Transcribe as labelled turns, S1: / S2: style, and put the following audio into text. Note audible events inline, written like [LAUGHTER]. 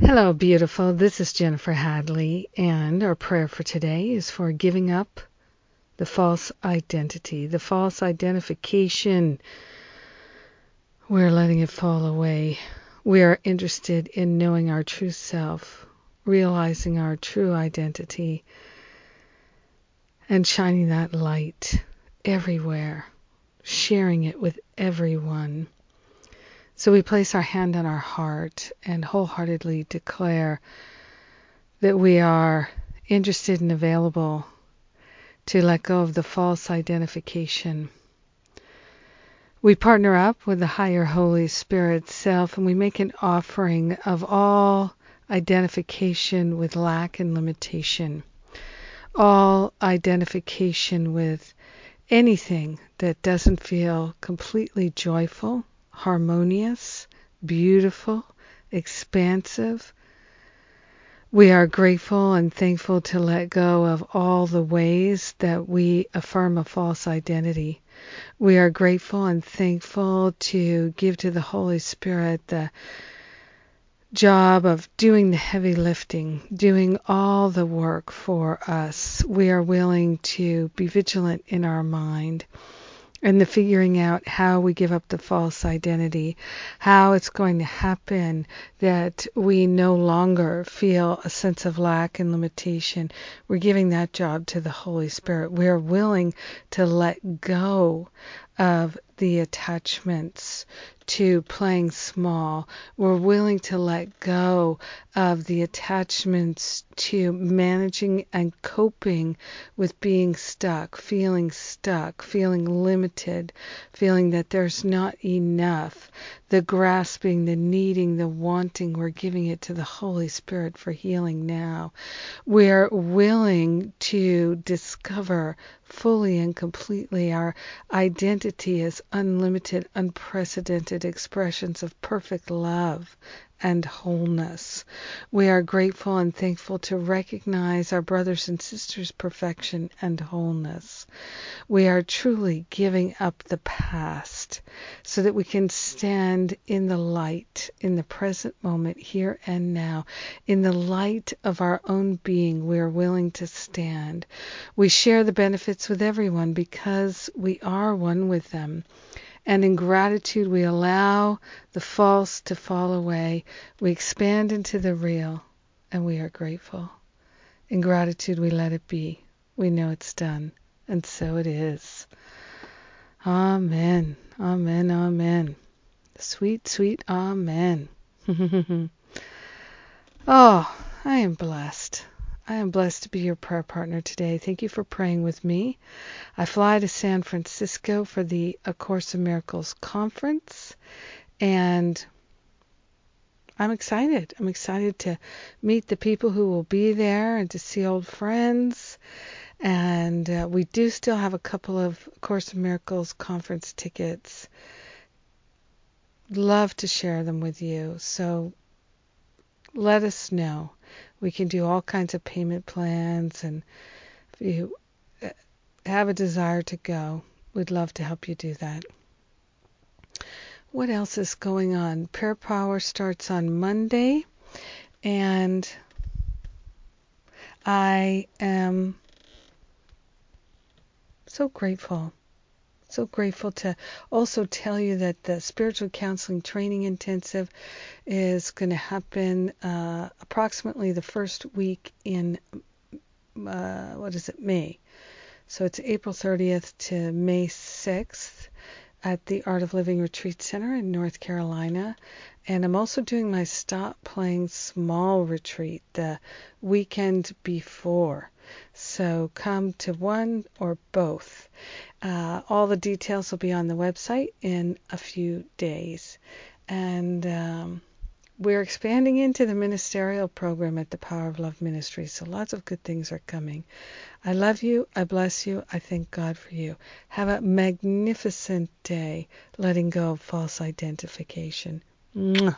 S1: Hello, beautiful. This is Jennifer Hadley, and our prayer for today is for giving up the false identity, the false identification. We're letting it fall away. We are interested in knowing our true self, realizing our true identity, and shining that light everywhere, sharing it with everyone. So we place our hand on our heart and wholeheartedly declare that we are interested and available to let go of the false identification. We partner up with the higher Holy Spirit self and we make an offering of all identification with lack and limitation, all identification with anything that doesn't feel completely joyful harmonious, beautiful, expansive. We are grateful and thankful to let go of all the ways that we affirm a false identity. We are grateful and thankful to give to the Holy Spirit the job of doing the heavy lifting, doing all the work for us. We are willing to be vigilant in our mind and the figuring out how we give up the false identity, how it's going to happen that we no longer feel a sense of lack and limitation. We're giving that job to the Holy Spirit. We're willing to let go of the attachments to playing small. We're willing to let go of the attachments to managing and coping with being stuck, feeling stuck, feeling limited, feeling that there's not enough. The grasping, the needing, the wanting, we're giving it to the Holy Spirit for healing now. We're willing to discover fully and completely our identity as unlimited, unprecedented expressions of perfect love and wholeness. We are grateful and thankful to recognize our brothers and sisters' perfection and wholeness. We are truly giving up the past so that we can stand in the light, in the present moment, here and now. In the light of our own being, we are willing to stand. We share the benefits with everyone because we are one with them. And in gratitude, we allow the false to fall away. We expand into the real, and we are grateful. In gratitude, we let it be. We know it's done, and so it is. Amen. Amen. Amen. Sweet, sweet Amen. [LAUGHS] oh, I am blessed. I am blessed to be your prayer partner today. Thank you for praying with me. I fly to San Francisco for the A Course in Miracles conference, and I'm excited. I'm excited to meet the people who will be there and to see old friends. And uh, we do still have a couple of Course in Miracles conference tickets. Love to share them with you. So let us know. We can do all kinds of payment plans, and if you uh, have a desire to go, we'd love to help you do that. What else is going on? Prayer Power starts on Monday, and I am so grateful so grateful to also tell you that the spiritual counseling training intensive is going to happen uh, approximately the first week in uh, what is it May. So it's April 30th to May 6th at the Art of Living Retreat Center in North Carolina. And I'm also doing my Stop Playing Small retreat the weekend before. So come to one or both. Uh, all the details will be on the website in a few days. And um, we're expanding into the ministerial program at the Power of Love Ministry, so lots of good things are coming. I love you. I bless you. I thank God for you. Have a magnificent day letting go of false identification. Mwah.